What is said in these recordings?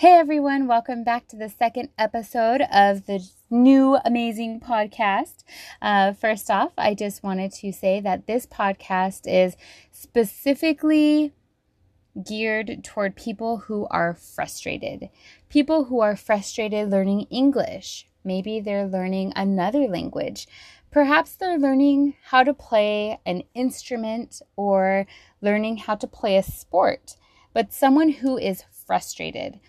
Hey everyone, welcome back to the second episode of the new amazing podcast. Uh, first off, I just wanted to say that this podcast is specifically geared toward people who are frustrated. People who are frustrated learning English. Maybe they're learning another language. Perhaps they're learning how to play an instrument or learning how to play a sport, but someone who is frustrated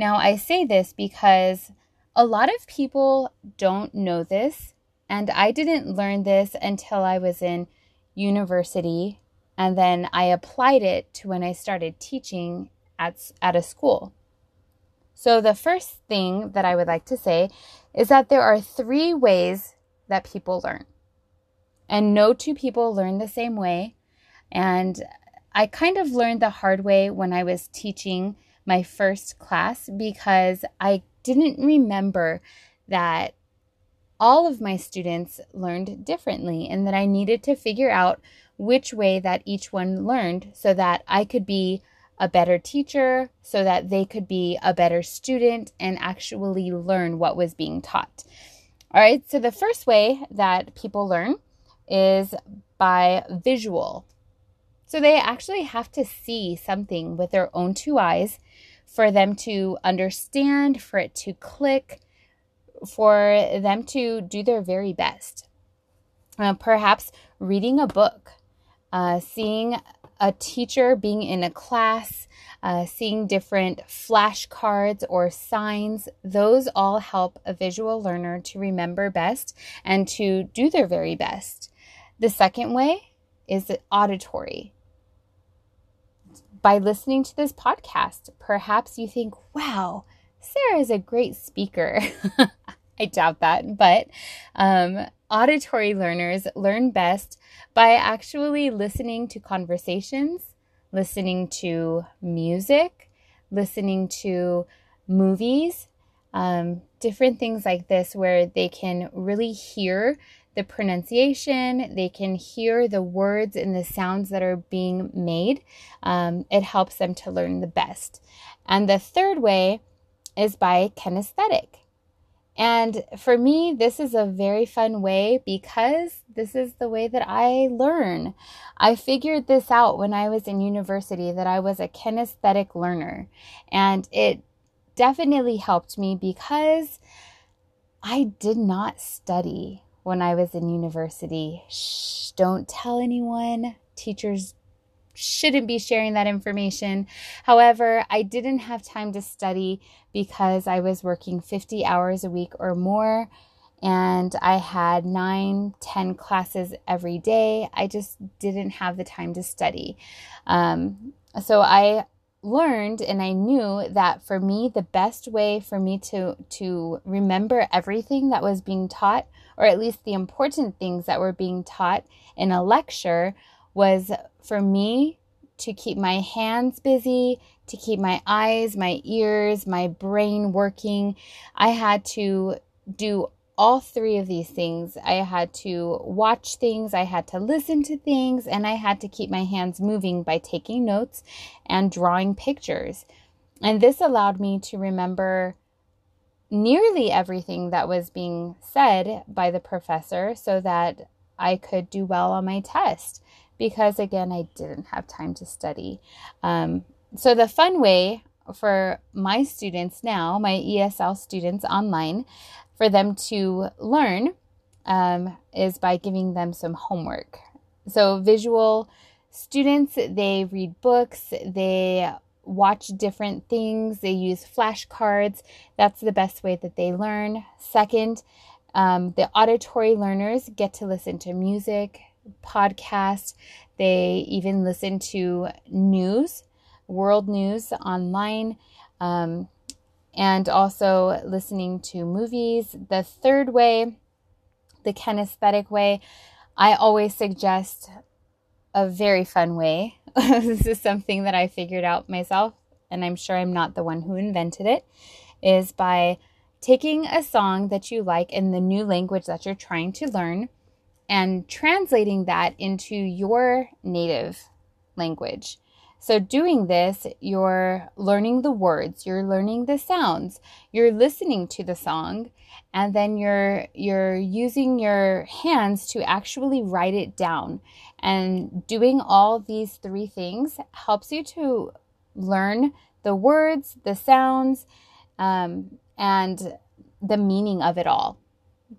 now, I say this because a lot of people don't know this, and I didn't learn this until I was in university, and then I applied it to when I started teaching at, at a school. So, the first thing that I would like to say is that there are three ways that people learn, and no two people learn the same way. And I kind of learned the hard way when I was teaching my first class because I didn't remember that all of my students learned differently and that I needed to figure out which way that each one learned so that I could be a better teacher, so that they could be a better student and actually learn what was being taught. All right, so the first way that people learn is by visual. So they actually have to see something with their own two eyes for them to understand, for it to click, for them to do their very best. Uh, perhaps reading a book, uh, seeing a teacher being in a class, uh, seeing different flashcards or signs, those all help a visual learner to remember best and to do their very best. The second way is auditory by listening to this podcast, perhaps you think, wow, Sara is a great speaker. I doubt that, but um, auditory learners learn best by actually listening to conversations, listening to music, listening to movies, um, different things like this, where they can really hear the pronunciation, they can hear the words and the sounds that are being made. Um, it helps them to learn the best. And the third way is by kinesthetic. And for me, this is a very fun way because this is the way that I learn. I figured this out when I was in university that I was a kinesthetic learner. And it definitely helped me because I did not study when I was in university. Shh, don't tell anyone. Teachers shouldn't be sharing that information. However, I didn't have time to study because I was working 50 hours a week or more and I had nine, 10 classes every day. I just didn't have the time to study. Um, so I learned and I knew that for me the best way for me to to remember everything that was being taught or at least the important things that were being taught in a lecture was for me to keep my hands busy, to keep my eyes, my ears, my brain working. I had to do all three of these things. I had to watch things, I had to listen to things, and I had to keep my hands moving by taking notes and drawing pictures. And this allowed me to remember nearly everything that was being said by the professor so that I could do well on my test because, again, I didn't have time to study. Um, so, the fun way for my students now, my ESL students online, for them to learn um, is by giving them some homework. So, visual students, they read books, they watch different things, they use flashcards. That's the best way that they learn. Second, um, the auditory learners get to listen to music, podcasts, they even listen to news, world news online. Um, and also listening to movies. The third way, the kinesthetic way, I always suggest a very fun way. this is something that I figured out myself, and I'm sure I'm not the one who invented it, is by taking a song that you like in the new language that you're trying to learn and translating that into your native language. So, doing this, you're learning the words, you're learning the sounds, you're listening to the song, and then you're you're using your hands to actually write it down. And doing all these three things helps you to learn the words, the sounds, um, and the meaning of it all.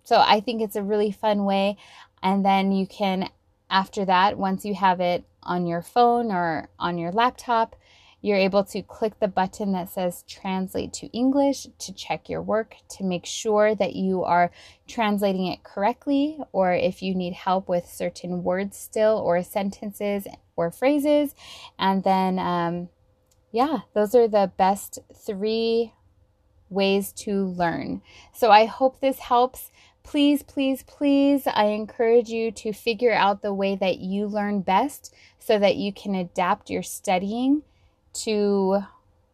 So I think it's a really fun way. And then you can, after that, once you have it on your phone or on your laptop, you're able to click the button that says translate to English to check your work to make sure that you are translating it correctly, or if you need help with certain words still, or sentences or phrases. And then, um, yeah, those are the best three ways to learn. So I hope this helps. Please, please, please, I encourage you to figure out the way that you learn best so that you can adapt your studying to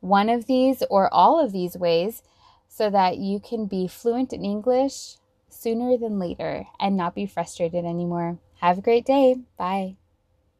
one of these or all of these ways so that you can be fluent in English sooner than later and not be frustrated anymore. Have a great day. Bye.